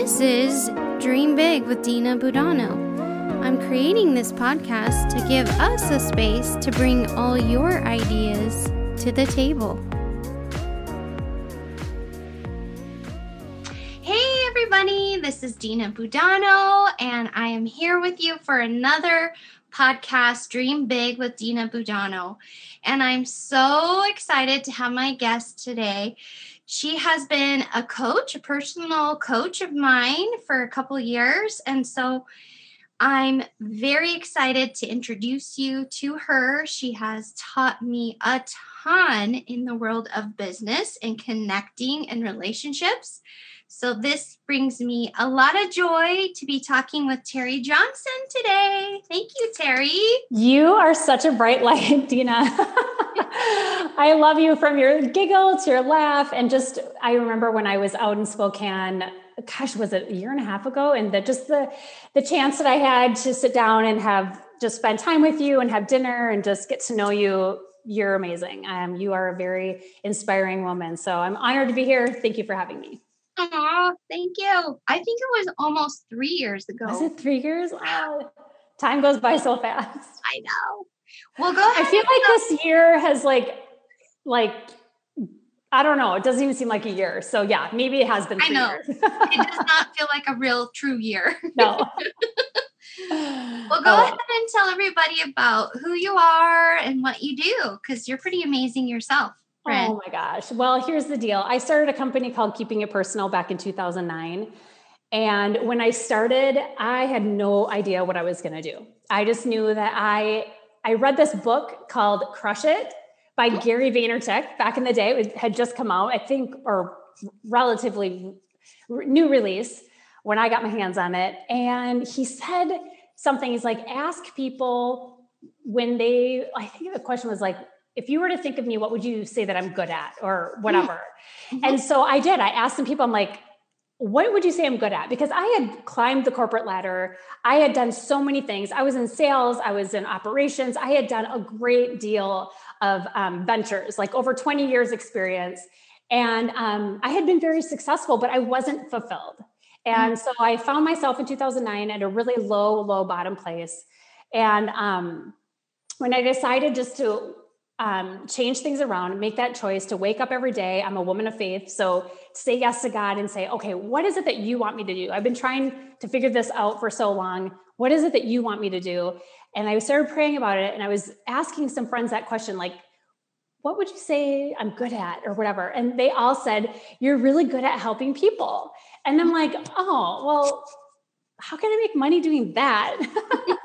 This is Dream Big with Dina Budano. I'm creating this podcast to give us a space to bring all your ideas to the table. Hey, everybody, this is Dina Budano, and I am here with you for another podcast, Dream Big with Dina Budano. And I'm so excited to have my guest today. She has been a coach, a personal coach of mine for a couple years. And so I'm very excited to introduce you to her. She has taught me a ton in the world of business and connecting and relationships. So, this brings me a lot of joy to be talking with Terry Johnson today. Thank you, Terry. You are such a bright light, Dina. I love you from your giggle to your laugh. And just, I remember when I was out in Spokane, gosh, was it a year and a half ago? And that just the, the chance that I had to sit down and have just spend time with you and have dinner and just get to know you you're amazing. Um, you are a very inspiring woman. So I'm honored to be here. Thank you for having me. Oh, thank you. I think it was almost three years ago. Was it three years? Wow. Time goes by so fast. I know. Well, go ahead. I feel like this year has like, like, I don't know. It doesn't even seem like a year. So yeah, maybe it has been. I know. it does not feel like a real true year. No. well, go oh. ahead and tell everybody about who you are and what you do, because you're pretty amazing yourself. Oh my gosh. Well, here's the deal. I started a company called Keeping It Personal back in 2009. And when I started, I had no idea what I was going to do. I just knew that I I read this book called Crush It by Gary Vaynerchuk back in the day. It had just come out, I think, or relatively new release when I got my hands on it. And he said something, he's like, ask people when they, I think the question was like, if you were to think of me, what would you say that I'm good at or whatever? Mm-hmm. And so I did. I asked some people, I'm like, what would you say I'm good at? Because I had climbed the corporate ladder. I had done so many things. I was in sales, I was in operations. I had done a great deal of um, ventures, like over 20 years experience. And um, I had been very successful, but I wasn't fulfilled. And mm-hmm. so I found myself in 2009 at a really low, low bottom place. And um, when I decided just to um, change things around, make that choice to wake up every day. I'm a woman of faith. So say yes to God and say, okay, what is it that you want me to do? I've been trying to figure this out for so long. What is it that you want me to do? And I started praying about it and I was asking some friends that question, like, what would you say I'm good at or whatever? And they all said, you're really good at helping people. And I'm like, oh, well, how can I make money doing that?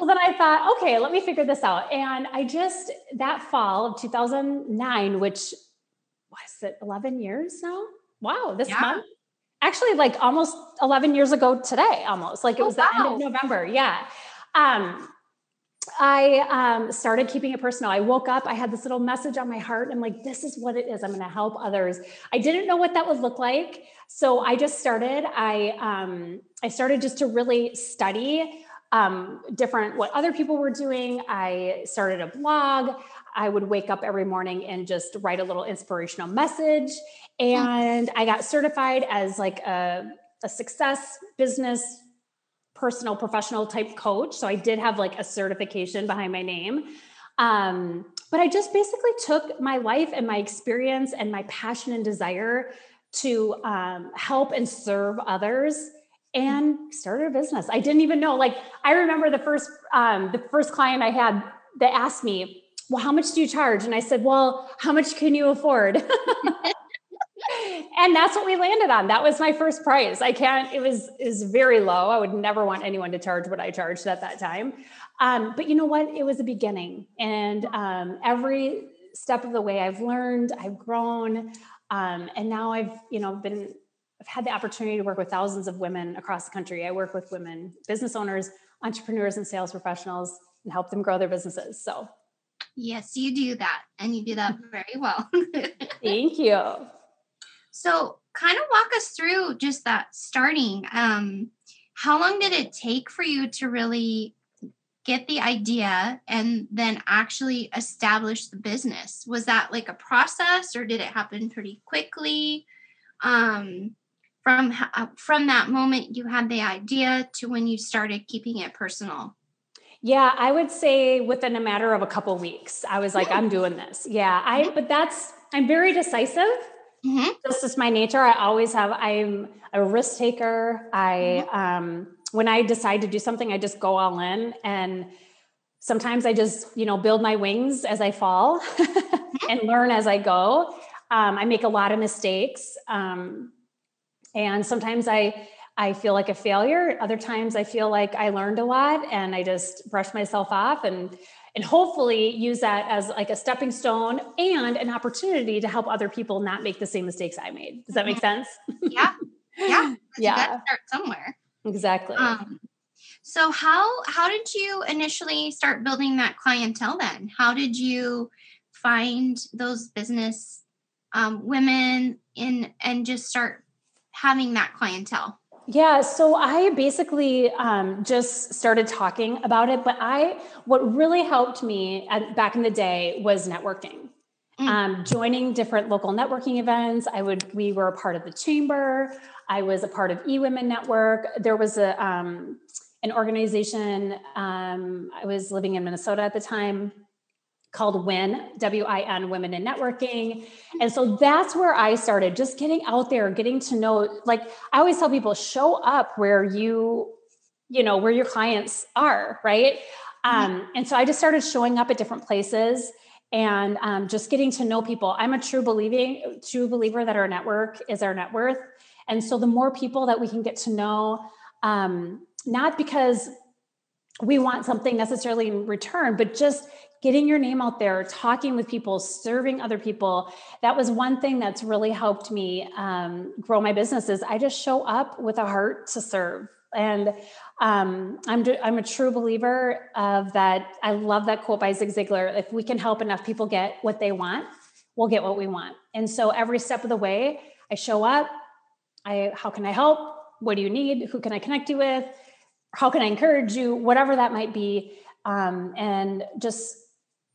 well, then I thought, okay, let me figure this out. And I just, that fall of 2009, which was it 11 years now? Wow, this yeah. month. Actually, like almost 11 years ago today, almost like it oh, was wow. the end of November. Yeah. Um, I um, started keeping it personal. I woke up, I had this little message on my heart. And I'm like, this is what it is. I'm going to help others. I didn't know what that would look like. So I just started. I, um, I started just to really study um, different what other people were doing. I started a blog. I would wake up every morning and just write a little inspirational message. And I got certified as like a, a success business personal professional type coach. So I did have like a certification behind my name. Um, but I just basically took my life and my experience and my passion and desire to um, help and serve others and started a business. I didn't even know. Like I remember the first um, the first client I had that asked me, "Well, how much do you charge?" And I said, "Well, how much can you afford?" and that's what we landed on. That was my first price. I can't. It was is very low. I would never want anyone to charge what I charged at that time. Um, but you know what? It was a beginning, and um, every step of the way, I've learned, I've grown, um, and now I've you know been I've had the opportunity to work with thousands of women across the country. I work with women, business owners, entrepreneurs, and sales professionals and help them grow their businesses. So, yes, you do that, and you do that very well. Thank you. So, kind of walk us through just that starting. Um, how long did it take for you to really get the idea and then actually establish the business? Was that like a process, or did it happen pretty quickly? Um, from uh, from that moment you had the idea to when you started keeping it personal? Yeah, I would say within a matter of a couple weeks, I was like, I'm doing this. Yeah, I. But that's I'm very decisive. Mm-hmm. This is my nature. I always have. I'm a risk taker. I mm-hmm. um, when I decide to do something, I just go all in, and sometimes I just you know build my wings as I fall mm-hmm. and learn as I go. Um, I make a lot of mistakes, um, and sometimes I I feel like a failure. Other times I feel like I learned a lot and I just brush myself off and and hopefully use that as like a stepping stone and an opportunity to help other people not make the same mistakes I made. Does that make mm-hmm. sense? Yeah. Yeah. yeah. start somewhere. Exactly. Um, so how how did you initially start building that clientele then? How did you find those business um, women in and just start having that clientele? Yeah, so I basically um, just started talking about it, but I what really helped me at, back in the day was networking. Mm. Um, joining different local networking events. I would we were a part of the chamber. I was a part of eWomen Network. There was a um, an organization. Um, I was living in Minnesota at the time called WIN, W I N, Women in Networking. And so that's where I started just getting out there, getting to know. Like I always tell people, show up where you, you know, where your clients are, right? Um, and so I just started showing up at different places and um, just getting to know people. I'm a true believing, true believer that our network is our net worth. And so the more people that we can get to know, um, not because we want something necessarily in return, but just getting your name out there, talking with people, serving other people. That was one thing that's really helped me um, grow my business. Is I just show up with a heart to serve, and um, I'm I'm a true believer of that. I love that quote by Zig Ziglar. If we can help enough people get what they want, we'll get what we want. And so every step of the way, I show up. I how can I help? What do you need? Who can I connect you with? How can I encourage you? Whatever that might be. Um, and just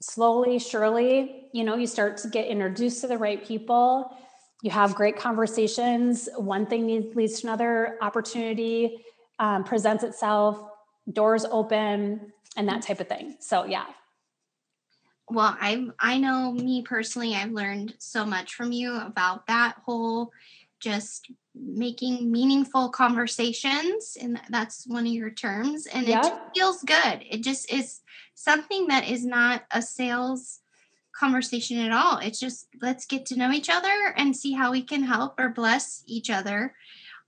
slowly, surely, you know, you start to get introduced to the right people. You have great conversations. One thing leads to another opportunity um, presents itself, doors open, and that type of thing. So, yeah. Well, I I know me personally, I've learned so much from you about that whole just making meaningful conversations and that's one of your terms and yep. it feels good it just is something that is not a sales conversation at all it's just let's get to know each other and see how we can help or bless each other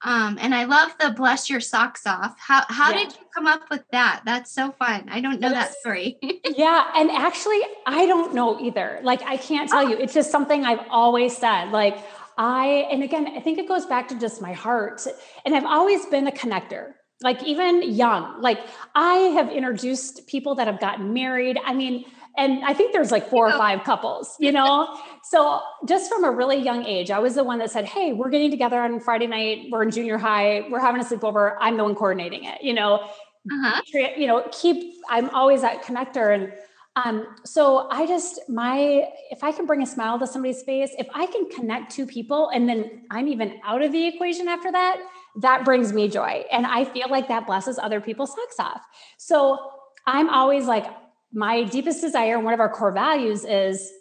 um, and I love the bless your socks off. How how yeah. did you come up with that? That's so fun. I don't know that story. yeah, and actually I don't know either. Like I can't tell oh. you. It's just something I've always said. Like I, and again, I think it goes back to just my heart. And I've always been a connector, like even young. Like I have introduced people that have gotten married. I mean, and I think there's like four or five couples, you know? so just from a really young age, I was the one that said, Hey, we're getting together on Friday night. We're in junior high. We're having a sleepover. I'm the one coordinating it, you know? Uh-huh. You know, keep, I'm always that connector. And um, so I just my if I can bring a smile to somebody's face, if I can connect two people and then I'm even out of the equation after that, that brings me joy. And I feel like that blesses other people's socks off. So I'm always like, my deepest desire, one of our core values is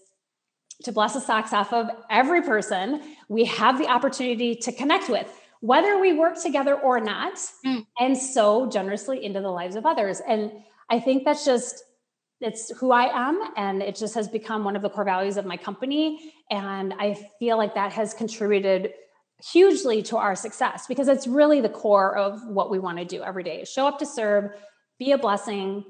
to bless the socks off of every person we have the opportunity to connect with, whether we work together or not, mm. and so generously into the lives of others. And I think that's just it's who I am, and it just has become one of the core values of my company. And I feel like that has contributed hugely to our success because it's really the core of what we want to do every day show up to serve, be a blessing.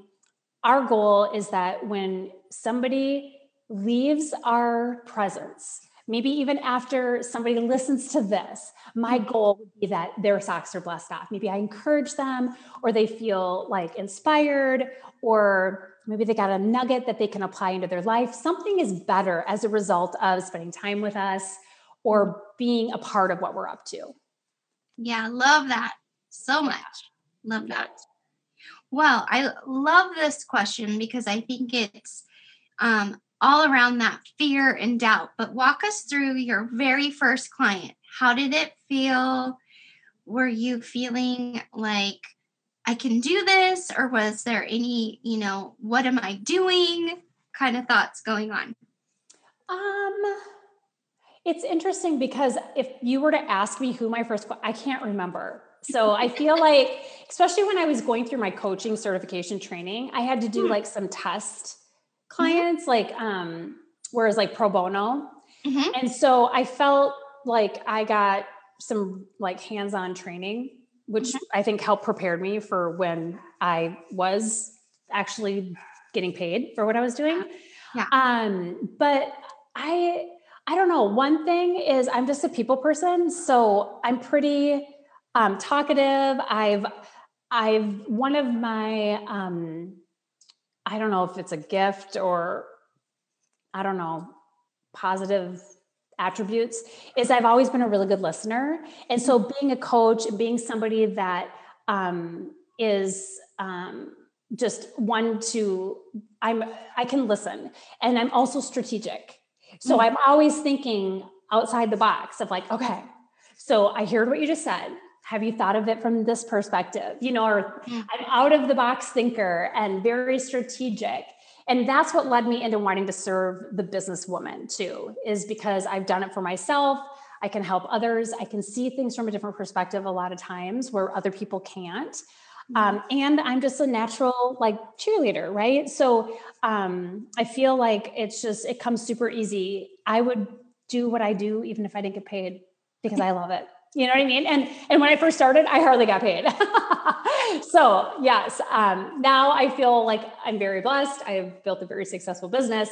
Our goal is that when somebody leaves our presence, maybe even after somebody listens to this, my mm-hmm. goal would be that their socks are blessed off. Maybe I encourage them or they feel like inspired or maybe they got a nugget that they can apply into their life. Something is better as a result of spending time with us or being a part of what we're up to. Yeah, love that so much. Love that. Well, I love this question because I think it's um, all around that fear and doubt. But walk us through your very first client. How did it feel? were you feeling like I can do this? Or was there any, you know, what am I doing kind of thoughts going on? Um, it's interesting because if you were to ask me who my first, I can't remember. So I feel like, especially when I was going through my coaching certification training, I had to do hmm. like some test mm-hmm. clients, mm-hmm. like um, whereas like pro bono. Mm-hmm. And so I felt like I got some like hands-on training which mm-hmm. I think helped prepare me for when I was actually getting paid for what I was doing. Yeah. Um, but I I don't know. One thing is I'm just a people person, so I'm pretty um, talkative. I've I've one of my um, I don't know if it's a gift or I don't know positive attributes is I've always been a really good listener. And so mm-hmm. being a coach and being somebody that um, is um, just one to I'm I can listen and I'm also strategic. So mm-hmm. I'm always thinking outside the box of like, okay, so I heard what you just said. Have you thought of it from this perspective? You know, or mm-hmm. I'm out of the box thinker and very strategic and that's what led me into wanting to serve the businesswoman too is because i've done it for myself. I can help others. I can see things from a different perspective a lot of times where other people can't. Mm-hmm. um, and i'm just a natural like cheerleader right? So um, i feel like it's just it comes super easy. I would do what i do even if i didn't get paid because i love it you know what I mean? And and when I first started, I hardly got paid. so yes, um, now I feel like I'm very blessed. I've built a very successful business.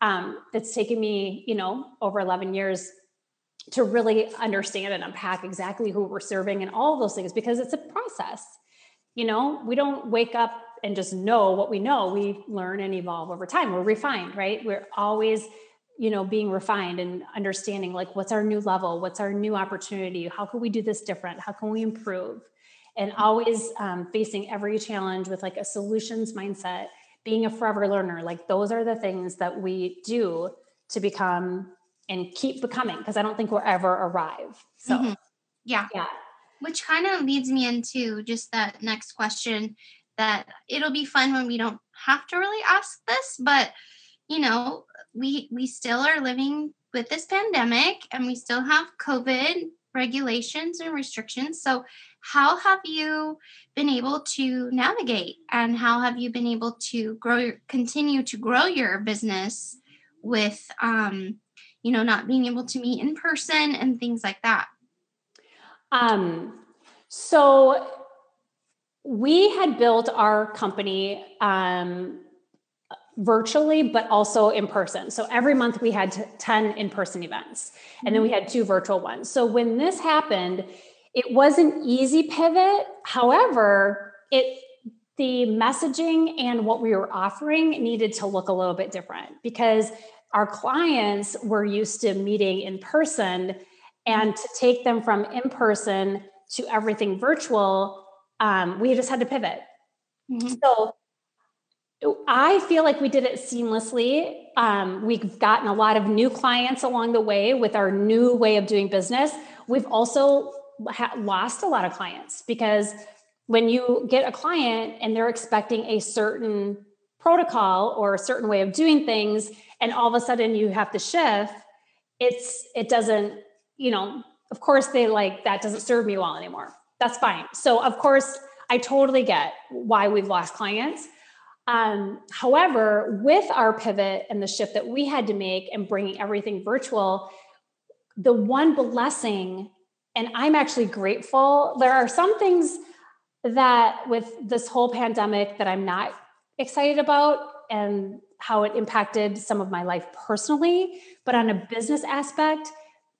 Um, it's taken me, you know, over 11 years to really understand and unpack exactly who we're serving and all those things because it's a process. You know, we don't wake up and just know what we know. We learn and evolve over time. We're refined, right? We're always you know being refined and understanding like what's our new level? What's our new opportunity? How can we do this different? How can we improve? And always um, facing every challenge with like a solutions mindset being a forever learner like those are the things that we do to become and keep becoming because i don't think we'll ever arrive so. Mm-hmm. yeah. Yeah. Which kind of leads me into just that next question that it'll be fun when we don't have to really ask this but you know we we still are living with this pandemic and we still have covid regulations and restrictions. So how have you been able to navigate and how have you been able to grow continue to grow your business with um you know not being able to meet in person and things like that? Um so we had built our company um virtually, but also in person. So every month we had 10 in person events, and then we had two virtual ones. So when this happened, it was an easy pivot. However, it the messaging and what we were offering needed to look a little bit different because our clients were used to meeting in person and to take them from in person to everything virtual um, we just had to pivot mm-hmm. so I feel like we did it seamlessly. Um, we've gotten a lot of new clients along the way with our new way of doing business. We've also ha- lost a lot of clients because when you get a client and they're expecting a certain protocol or a certain way of doing things, and all of a sudden you have to shift, it's it doesn't, you know, of course they like that doesn't serve me well anymore. That's fine. So of course I totally get why we've lost clients um, however, with our pivot and the shift that we had to make and bringing everything virtual, the one blessing, and I'm actually grateful, there are some things that with this whole pandemic that I'm not excited about and how it impacted some of my life personally. But on a business aspect,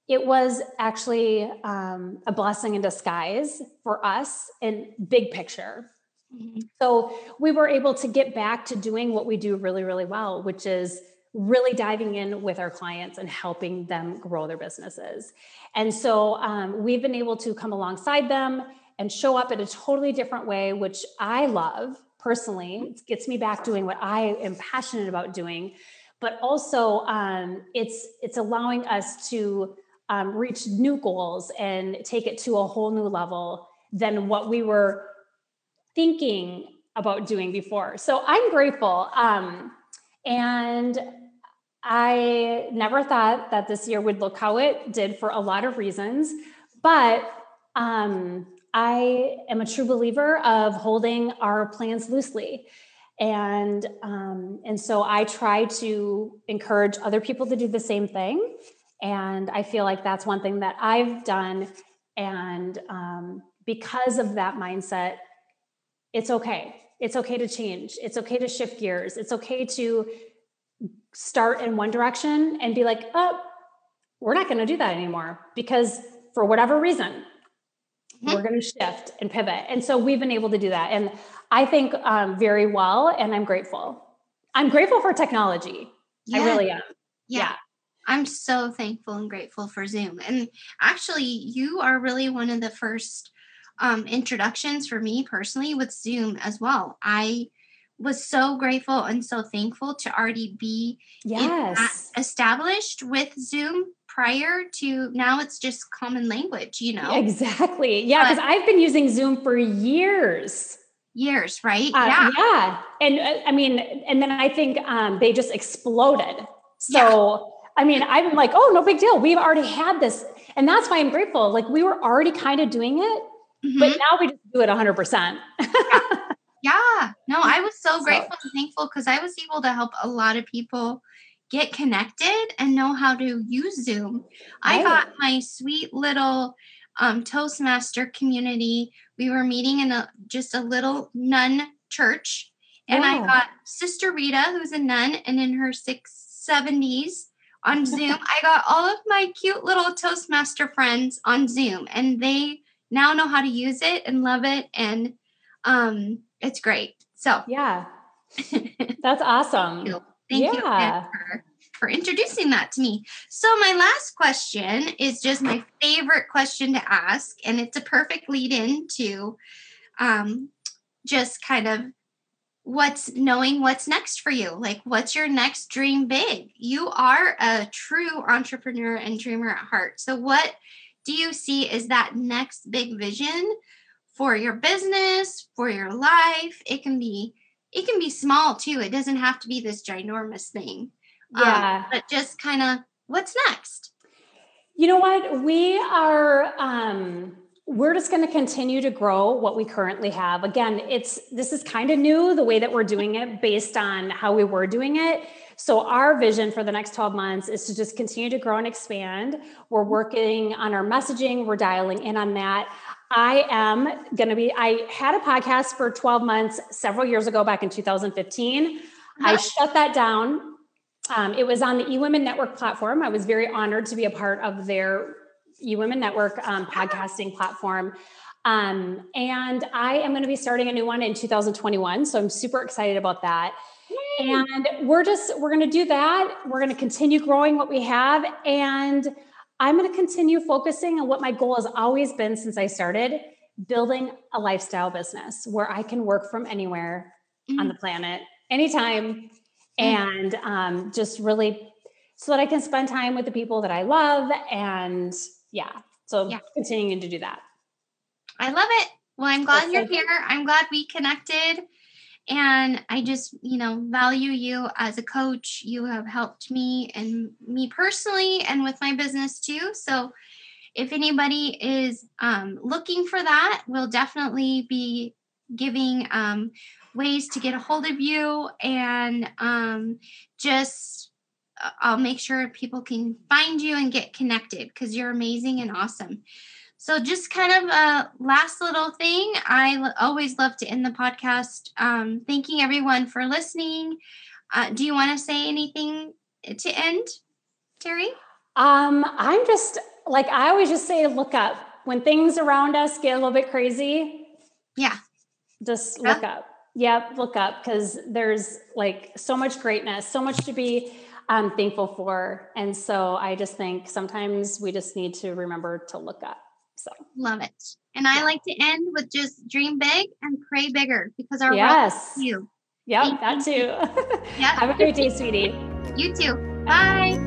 it was actually um, a blessing in disguise for us in big picture Mm-hmm. So we were able to get back to doing what we do really, really well, which is really diving in with our clients and helping them grow their businesses. And so um, we've been able to come alongside them and show up in a totally different way, which I love personally. It gets me back doing what I am passionate about doing, but also um, it's it's allowing us to um, reach new goals and take it to a whole new level than what we were thinking about doing before. So I'm grateful. Um, and I never thought that this year would look how it did for a lot of reasons, but um, I am a true believer of holding our plans loosely. And um, and so I try to encourage other people to do the same thing. And I feel like that's one thing that I've done. And um, because of that mindset, it's okay. It's okay to change. It's okay to shift gears. It's okay to start in one direction and be like, oh, we're not going to do that anymore because for whatever reason, mm-hmm. we're going to shift and pivot. And so we've been able to do that. And I think um, very well, and I'm grateful. I'm grateful for technology. Yeah. I really am. yeah. yeah. I'm so thankful and grateful for Zoom. And actually, you are really one of the first um, introductions for me personally with Zoom as well. I was so grateful and so thankful to already be yes. established with Zoom prior to now it's just common language, you know? Exactly. Yeah, because I've been using Zoom for years. Years, right? Uh, yeah. Yeah. And uh, I mean, and then I think um, they just exploded. So, yeah. I mean, I'm like, oh, no big deal. We've already had this. And that's why I'm grateful. Like, we were already kind of doing it, mm-hmm. but now we just do it 100%. yeah. Yeah. No, I was so, so grateful and thankful because I was able to help a lot of people get connected and know how to use Zoom. Right. I got my sweet little um, Toastmaster community. We were meeting in a just a little nun church, and. I got Sister Rita, who's a nun and in her six seventies on Zoom. I got all of my cute little Toastmaster friends on Zoom, and they now know how to use it and love it. And um, it's great. So yeah, that's awesome. Thank you, Thank yeah. you for, introducing that to me. So my last question is just my favorite question to ask, and it's a perfect lead in to um, just kind of what's knowing what's next for you. Like, what's your next dream big? You are a true entrepreneur and dreamer at heart. So, what do you see is that next big vision for your business, for your life. It can be it can be small too. It doesn't have to be this ginormous thing. Um, yeah. Um, but just kind of what's next? You know what? We are um we're just going to continue to grow what we currently have. Again, it's this is kind of new the way that we're doing it based on how we were doing it. So our vision for the next 12 months is to just continue to grow and expand. We're working on our messaging, we're dialing in on that. I am going to be, I had a podcast for 12 months several years ago, back in 2015. Uh-huh. I shut that down. Um, it was on the eWomen Network platform. I was very honored to be a part of their eWomen Network um, podcasting platform. Um, and I am going to be starting a new one in 2021. So I'm super excited about that. And we're just, we're going to do that. We're going to continue growing what we have. And I'm going to continue focusing on what my goal has always been since I started building a lifestyle business where I can work from anywhere mm-hmm. on the planet, anytime, mm-hmm. and um, just really so that I can spend time with the people that I love. And yeah, so yeah. continuing to do that. I love it. Well, I'm glad That's you're so here. I'm glad we connected. And I just, you know, value you as a coach. You have helped me and me personally and with my business too. So if anybody is um, looking for that, we'll definitely be giving um, ways to get a hold of you and um, just uh, I'll make sure people can find you and get connected because you're amazing and awesome. So, just kind of a last little thing. I always love to end the podcast um, thanking everyone for listening. Uh, do you want to say anything to end, Terry? Um, I'm just like I always just say, look up when things around us get a little bit crazy. Yeah, just look up. Yep, look up because there's like so much greatness, so much to be um, thankful for, and so I just think sometimes we just need to remember to look up. So love it. And I like to end with just dream big and pray bigger because our yes. you. Yep, Thank that you. too. yeah. Have a great day, sweetie. You too. Bye.